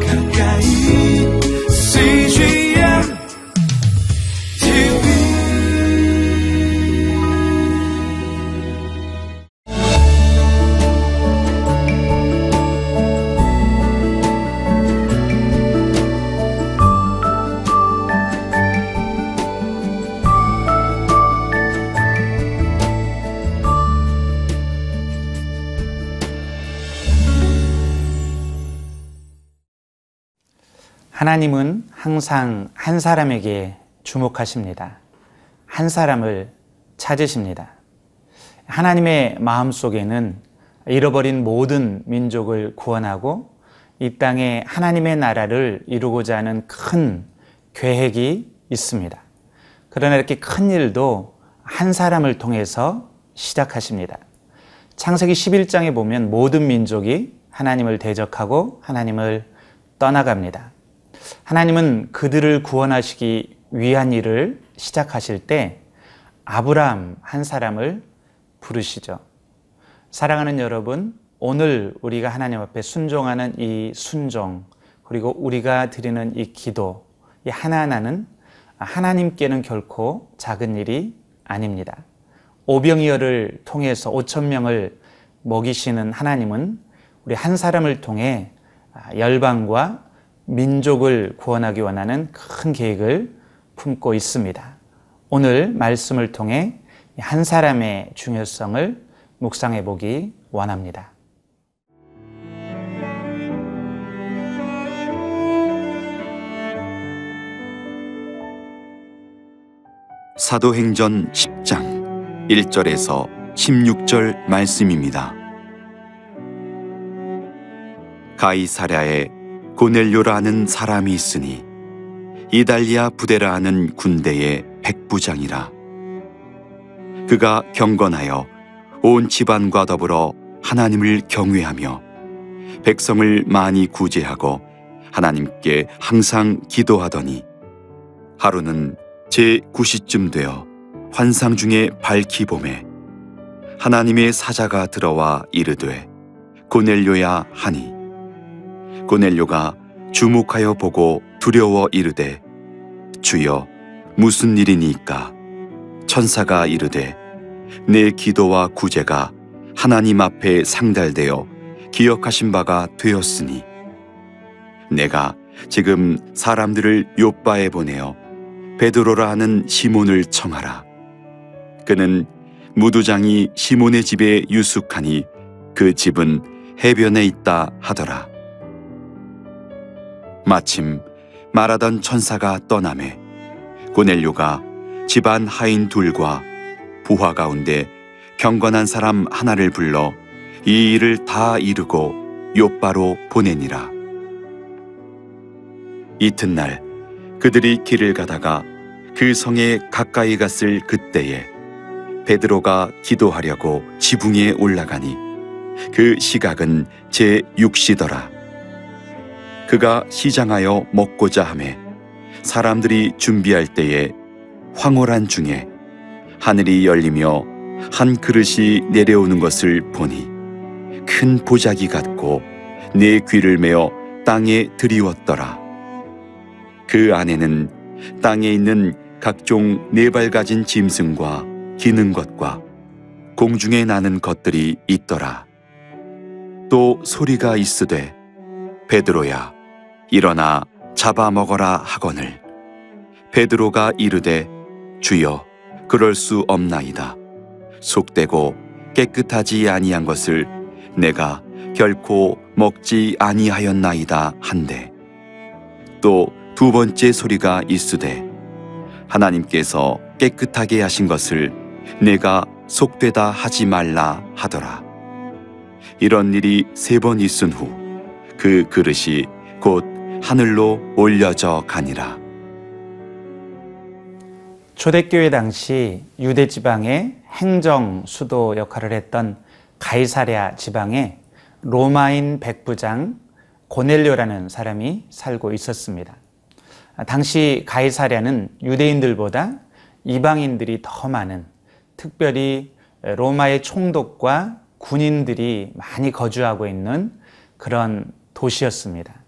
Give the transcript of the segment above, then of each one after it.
가까 하나님은 항상 한 사람에게 주목하십니다. 한 사람을 찾으십니다. 하나님의 마음 속에는 잃어버린 모든 민족을 구원하고 이 땅에 하나님의 나라를 이루고자 하는 큰 계획이 있습니다. 그러나 이렇게 큰 일도 한 사람을 통해서 시작하십니다. 창세기 11장에 보면 모든 민족이 하나님을 대적하고 하나님을 떠나갑니다. 하나님은 그들을 구원하시기 위한 일을 시작하실 때 아브라함 한 사람을 부르시죠. 사랑하는 여러분, 오늘 우리가 하나님 앞에 순종하는 이 순종, 그리고 우리가 드리는 이 기도, 이 하나하나는 하나님께는 결코 작은 일이 아닙니다. 오병이어를 통해서 5천 명을 먹이시는 하나님은 우리 한 사람을 통해 열방과 민족을 구원하기 원하는 큰 계획을 품고 있습니다. 오늘 말씀을 통해 한 사람의 중요성을 묵상해 보기 원합니다. 사도행전 10장 1절에서 16절 말씀입니다. 가이사랴에 고넬료라는 사람이 있으니 이달리아 부대라 하는 군대의 백부장이라. 그가 경건하여 온 집안과 더불어 하나님을 경외하며 백성을 많이 구제하고 하나님께 항상 기도하더니 하루는 제 9시쯤 되어 환상 중에 밝히 봄에 하나님의 사자가 들어와 이르되 고넬료야 하니 고넬료가 주목하여 보고 두려워 이르되 주여 무슨 일이니까? 천사가 이르되 내 기도와 구제가 하나님 앞에 상달되어 기억하신 바가 되었으니 내가 지금 사람들을 요바에 보내어 베드로라 하는 시몬을 청하라. 그는 무두장이 시몬의 집에 유숙하니 그 집은 해변에 있다 하더라 마침 말하던 천사가 떠남에 고넬료가 집안 하인 둘과 부하 가운데 경건한 사람 하나를 불러 이 일을 다 이루고 요바로 보내니라. 이튿날 그들이 길을 가다가 그 성에 가까이 갔을 그때에 베드로가 기도하려고 지붕에 올라가니 그 시각은 제 6시더라. 그가 시장하여 먹고자 하매 사람들이 준비할 때에 황홀한 중에 하늘이 열리며 한 그릇이 내려오는 것을 보니 큰 보자기 같고 내 귀를 메어 땅에 들이웠더라. 그 안에는 땅에 있는 각종 네 발 가진 짐승과 기는 것과 공중에 나는 것들이 있더라. 또 소리가 있으되 베드로야 일어나 잡아먹어라 하거늘. 베드로가 이르되 주여 그럴 수 없나이다. 속되고 깨끗하지 아니한 것을 내가 결코 먹지 아니하였나이다 한데. 또 두 번째 소리가 있으되 하나님께서 깨끗하게 하신 것을 내가 속되다 하지 말라 하더라. 이런 일이 세 번 있은 후 그 그릇이 곧 하늘로 올려져 가니라. 초대교회 당시 유대 지방의 행정 수도 역할을 했던 가이사랴 지방에 로마인 백부장 고넬료라는 사람이 살고 있었습니다. 당시 가이사랴는 유대인들보다 이방인들이 더 많은 특별히 로마의 총독과 군인들이 많이 거주하고 있는 그런 도시였습니다.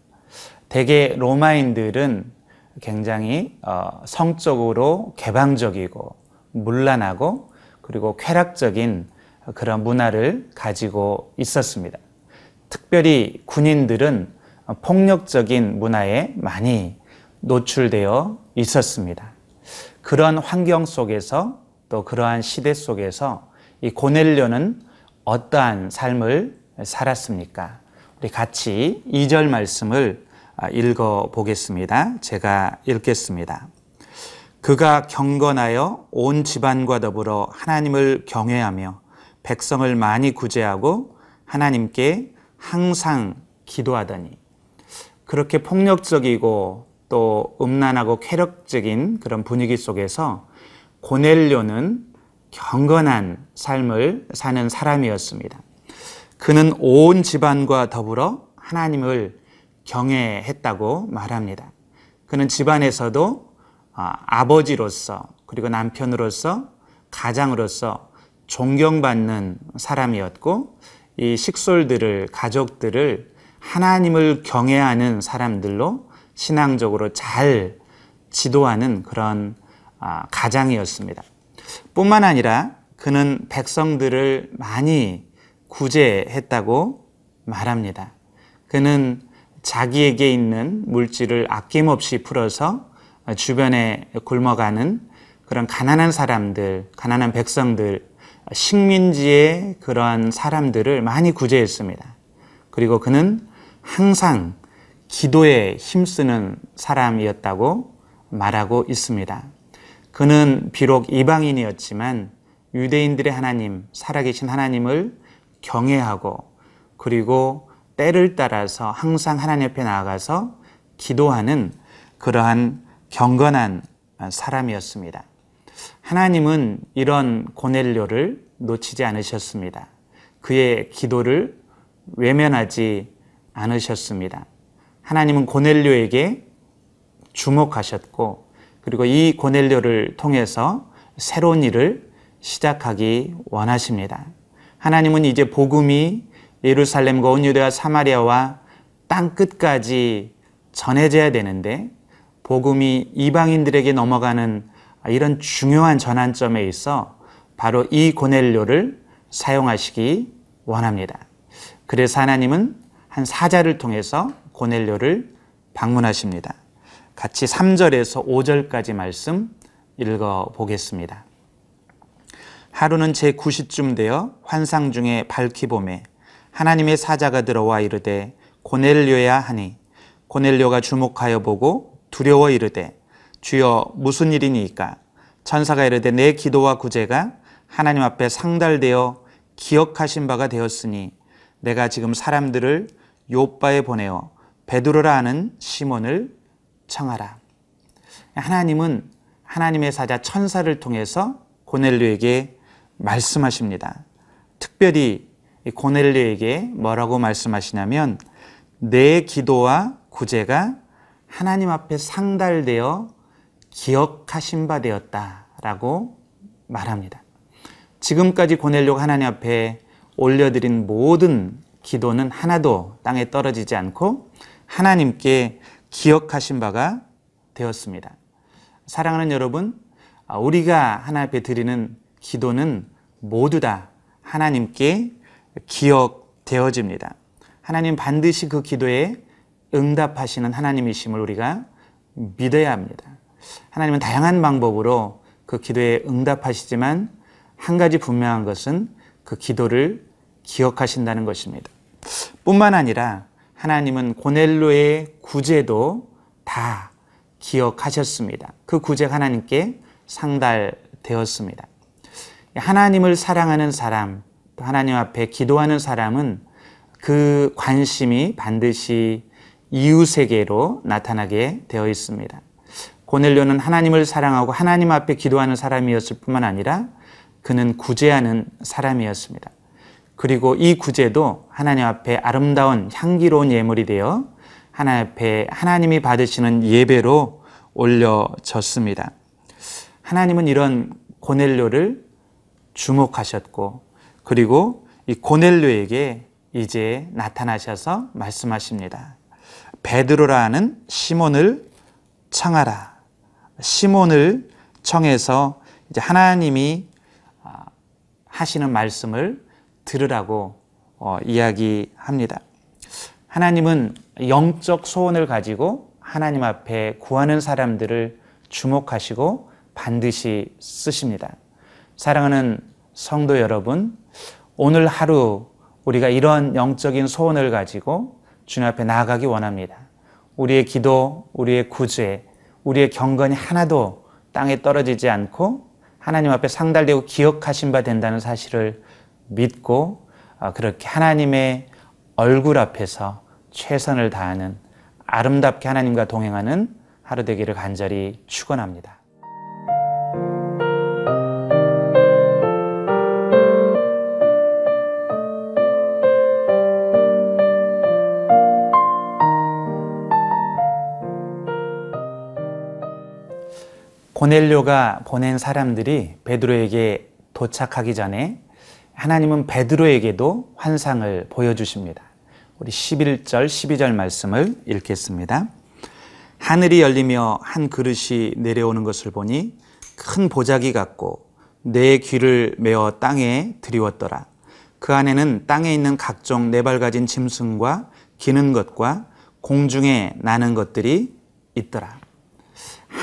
대개 로마인들은 굉장히 어, 성적으로 개방적이고 문란하고 그리고 쾌락적인 그런 문화를 가지고 있었습니다. 특별히 군인들은 폭력적인 문화에 많이 노출되어 있었습니다. 그런 환경 속에서 또 그러한 시대 속에서 이 고넬료는 어떠한 삶을 살았습니까? 우리 같이 2절 말씀을 읽어 보겠습니다. 제가 읽겠습니다. 그가 경건하여 온 집안과 더불어 하나님을 경외하며 백성을 많이 구제하고 하나님께 항상 기도하더니 그렇게 폭력적이고 또 음란하고 쾌력적인 그런 분위기 속에서 고넬료는 경건한 삶을 사는 사람이었습니다. 그는 온 집안과 더불어 하나님을 경외했다고 말합니다. 그는 집안에서도 아, 아버지로서 그리고 남편으로서 가장으로서 존경받는 사람이었고 이 식솔들을 가족들을 하나님을 경외하는 사람들로 신앙적으로 잘 지도하는 그런 아, 가장이었습니다. 뿐만 아니라 그는 백성들을 많이 구제했다고 말합니다. 그는 자기에게 있는 물질을 아낌없이 풀어서 주변에 굶어가는 그런 가난한 사람들, 가난한 백성들, 식민지의 그러한 사람들을 많이 구제했습니다. 그리고 그는 항상 기도에 힘쓰는 사람이었다고 말하고 있습니다. 그는 비록 이방인이었지만 유대인들의 하나님, 살아계신 하나님을 경외하고 그리고 때를 따라서 항상 하나님 앞에 나아가서 기도하는 그러한 경건한 사람이었습니다. 하나님은 이런 고넬료를 놓치지 않으셨습니다. 그의 기도를 외면하지 않으셨습니다. 하나님은 고넬료에게 주목하셨고 그리고 이 고넬료를 통해서 새로운 일을 시작하기 원하십니다. 하나님은 이제 복음이 예루살렘과 온 유대와 사마리아와 땅 끝까지 전해져야 되는데 복음이 이방인들에게 넘어가는 이런 중요한 전환점에 있어 바로 이 고넬료를 사용하시기 원합니다. 그래서 하나님은 한 사자를 통해서 고넬료를 방문하십니다. 같이 3절에서 5절까지 말씀 읽어 보겠습니다. 하루는 제 9시쯤 되어 환상 중에 밝히 봄에 하나님의 사자가 들어와 이르되 고넬료야 하니 고넬료가 주목하여 보고 두려워 이르되 주여 무슨 일이니까 천사가 이르되 내 기도와 구제가 하나님 앞에 상달되어 기억하신 바가 되었으니 내가 지금 사람들을 요바에 보내어 베드로라 하는 시몬을 청하라. 하나님은 하나님의 사자 천사를 통해서 고넬료에게 말씀하십니다. 특별히 고넬료에게 뭐라고 말씀하시냐면 내 기도와 구제가 하나님 앞에 상달되어 기억하신 바 되었다라고 말합니다. 지금까지 고넬료가 하나님 앞에 올려드린 모든 기도는 하나도 땅에 떨어지지 않고 하나님께 기억하신 바가 되었습니다. 사랑하는 여러분, 우리가 하나님 앞에 드리는 기도는 모두 다 하나님께 기억되어집니다. 하나님 반드시 그 기도에 응답하시는 하나님이심을 우리가 믿어야 합니다. 하나님은 다양한 방법으로 그 기도에 응답하시지만 한 가지 분명한 것은 그 기도를 기억하신다는 것입니다. 뿐만 아니라 하나님은 고넬로의 구제도 다 기억하셨습니다. 그 구제가 하나님께 상달되었습니다. 하나님을 사랑하는 사람, 또 하나님 앞에 기도하는 사람은 그 관심이 반드시 이웃에게로 나타나게 되어 있습니다. 고넬료는 하나님을 사랑하고 하나님 앞에 기도하는 사람이었을 뿐만 아니라 그는 구제하는 사람이었습니다. 그리고 이 구제도 하나님 앞에 아름다운 향기로운 예물이 되어 하나님 앞에 하나님이 받으시는 예배로 올려졌습니다. 하나님은 이런 고넬료를 주목하셨고 그리고 이 고넬료에게 이제 나타나셔서 말씀하십니다. 베드로라는 시몬을 청하라. 시몬을 청해서 이제 하나님이 아, 하시는 말씀을 들으라고 어, 이야기합니다. 하나님은 영적 소원을 가지고 하나님 앞에 구하는 사람들을 주목하시고 반드시 쓰십니다. 사랑하는 성도 여러분, 오늘 하루 우리가 이런 영적인 소원을 가지고 주님 앞에 나아가기 원합니다. 우리의 기도, 우리의 구제, 우리의 경건이 하나도 땅에 떨어지지 않고 하나님 앞에 상달되고 기억하신 바 된다는 사실을 믿고 아, 그렇게 하나님의 얼굴 앞에서 최선을 다하는 아름답게 하나님과 동행하는 하루 되기를 간절히 축원합니다. 고넬료가 보낸 사람들이 베드로에게 도착하기 전에 하나님은 베드로에게도 환상을 보여주십니다. 우리 11절, 12절 말씀을 읽겠습니다. 하늘이 열리며 한 그릇이 내려오는 것을 보니 큰 보자기 같고 내 귀를 메어 땅에 들이웠더라. 그 안에는 땅에 있는 각종 네발 가진 짐승과 기는 것과 공중에 나는 것들이 있더라.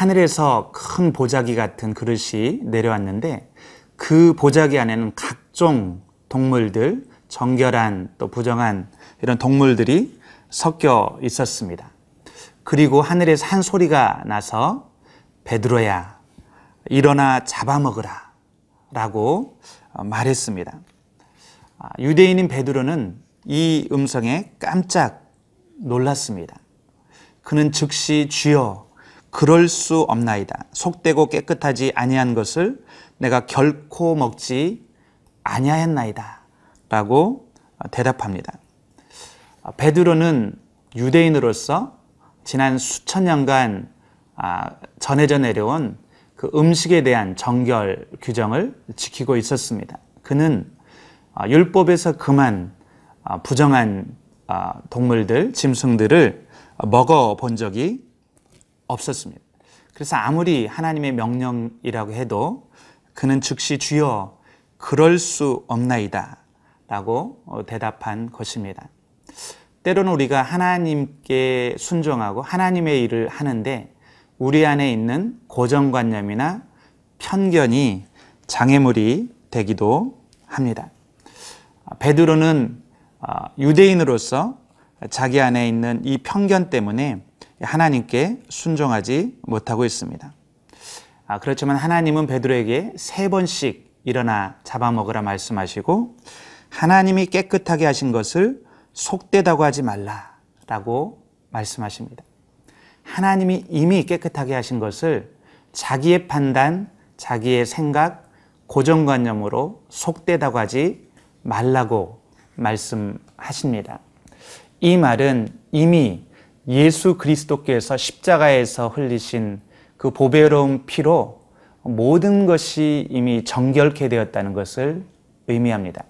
하늘에서 큰 보자기 같은 그릇이 내려왔는데 그 보자기 안에는 각종 동물들, 정결한 또 부정한 이런 동물들이 섞여 있었습니다. 그리고 하늘에서 한 소리가 나서 베드로야 일어나 잡아먹으라 라고 말했습니다. 아, 유대인인 베드로는 이 음성에 깜짝 놀랐습니다. 그는 즉시 주여 그럴 수 없나이다. 속되고 깨끗하지 아니한 것을 내가 결코 먹지 아니하였나이다. 라고 대답합니다. 베드로는 유대인으로서 지난 수천 년간 아, 전해져 내려온 그 음식에 대한 정결 규정을 지키고 있었습니다. 그는 아, 율법에서 그만 아, 부정한 동물들, 짐승들을 먹어 본 적이 없었습니다. 그래서 아무리 하나님의 명령이라고 해도 그는 즉시 주여 그럴 수 없나이다 라고 어, 대답한 것입니다. 때로는 우리가 하나님께 순종하고 하나님의 일을 하는데 우리 안에 있는 고정관념이나 편견이 장애물이 되기도 합니다. 베드로는 어, 유대인으로서 자기 안에 있는 이 편견 때문에 하나님께 순종하지 못하고 있습니다. 아, 그렇지만 하나님은 베드로에게 세 번씩 일어나 잡아먹으라 말씀하시고 하나님이 깨끗하게 하신 것을 속되다고 하지 말라라고 말씀하십니다. 하나님이 이미 깨끗하게 하신 것을 자기의 판단, 자기의 생각, 고정관념으로 속되다고 하지 말라고 말씀하십니다. 이 말은 이미 예수 그리스도께서 십자가에서 흘리신 그 보배로운 피로 모든 것이 이미 정결케 되었다는 것을 의미합니다.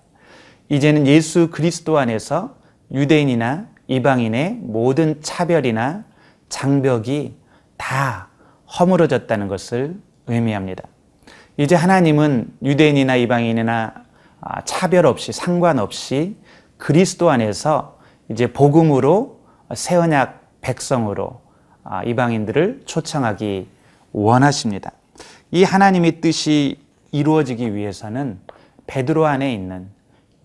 이제는 예수 그리스도 안에서 유대인이나 이방인의 모든 차별이나 장벽이 다 허물어졌다는 것을 의미합니다. 이제 하나님은 유대인이나 이방인이나 아, 차별 없이 상관없이 그리스도 안에서 이제 복음으로 새 언약 백성으로 아, 이방인들을 초청하기 원하십니다. 이 하나님의 뜻이 이루어지기 위해서는 베드로 안에 있는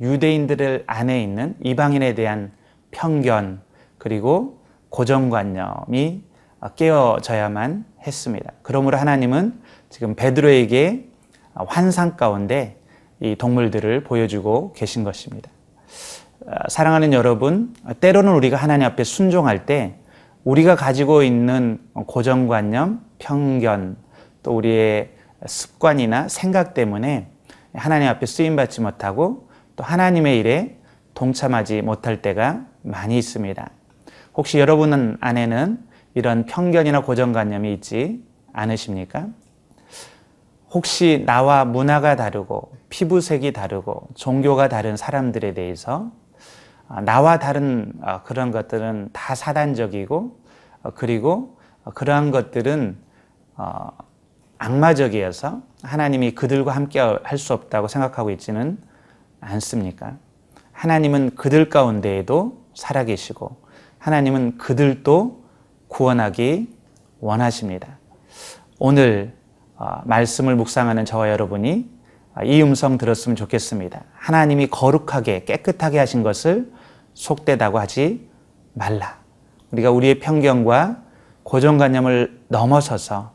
유대인들 안에 있는 이방인에 대한 편견 그리고 고정관념이 깨어져야만 했습니다. 그러므로 하나님은 지금 베드로에게 환상 가운데 이 동물들을 보여주고 계신 것입니다. 사랑하는 여러분, 때로는 우리가 하나님 앞에 순종할 때 우리가 가지고 있는 고정관념, 편견, 또 우리의 습관이나 생각 때문에 하나님 앞에 쓰임받지 못하고 또 하나님의 일에 동참하지 못할 때가 많이 있습니다. 혹시 여러분 안에는 이런 편견이나 고정관념이 있지 않으십니까? 혹시 나와 문화가 다르고 피부색이 다르고 종교가 다른 사람들에 대해서 어, 나와 다른 어, 그런 것들은 다 사단적이고 어, 그리고 어, 그러한 것들은 어, 악마적이어서 하나님이 그들과 함께 할 수 없다고 생각하고 있지는 않습니까? 하나님은 그들 가운데에도 살아계시고 하나님은 그들도 구원하기 원하십니다. 오늘 어, 말씀을 묵상하는 저와 여러분이 어, 이 음성 들었으면 좋겠습니다. 하나님이 거룩하게 깨끗하게 하신 것을 속되다고 하지 말라. 우리가 우리의 편견과 고정관념을 넘어서서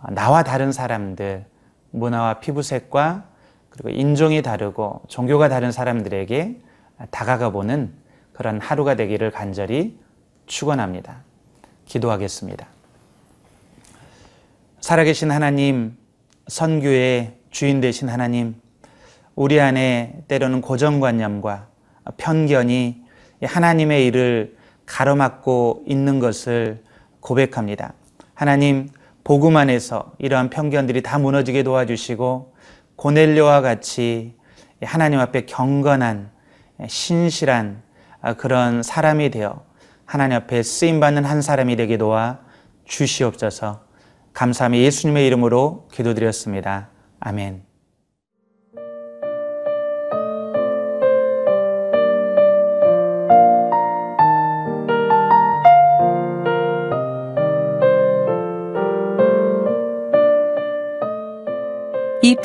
어, 나와 다른 사람들, 문화와 피부색과 그리고 인종이 다르고 종교가 다른 사람들에게 다가가 보는 그런 하루가 되기를 간절히 축원합니다. 기도하겠습니다. 살아계신 하나님, 선교의 주인 되신 하나님, 우리 안에 때로는 고정관념과 편견이 하나님의 일을 가로막고 있는 것을 고백합니다. 하나님, 복음 안에서 이러한 편견들이 다 무너지게 도와주시고 고넬료와 같이 하나님 앞에 경건한 신실한 그런 사람이 되어 하나님 앞에 쓰임 받는 한 사람이 되게 도와 주시옵소서. 감사함이 예수님의 이름으로 기도드렸습니다. 아멘.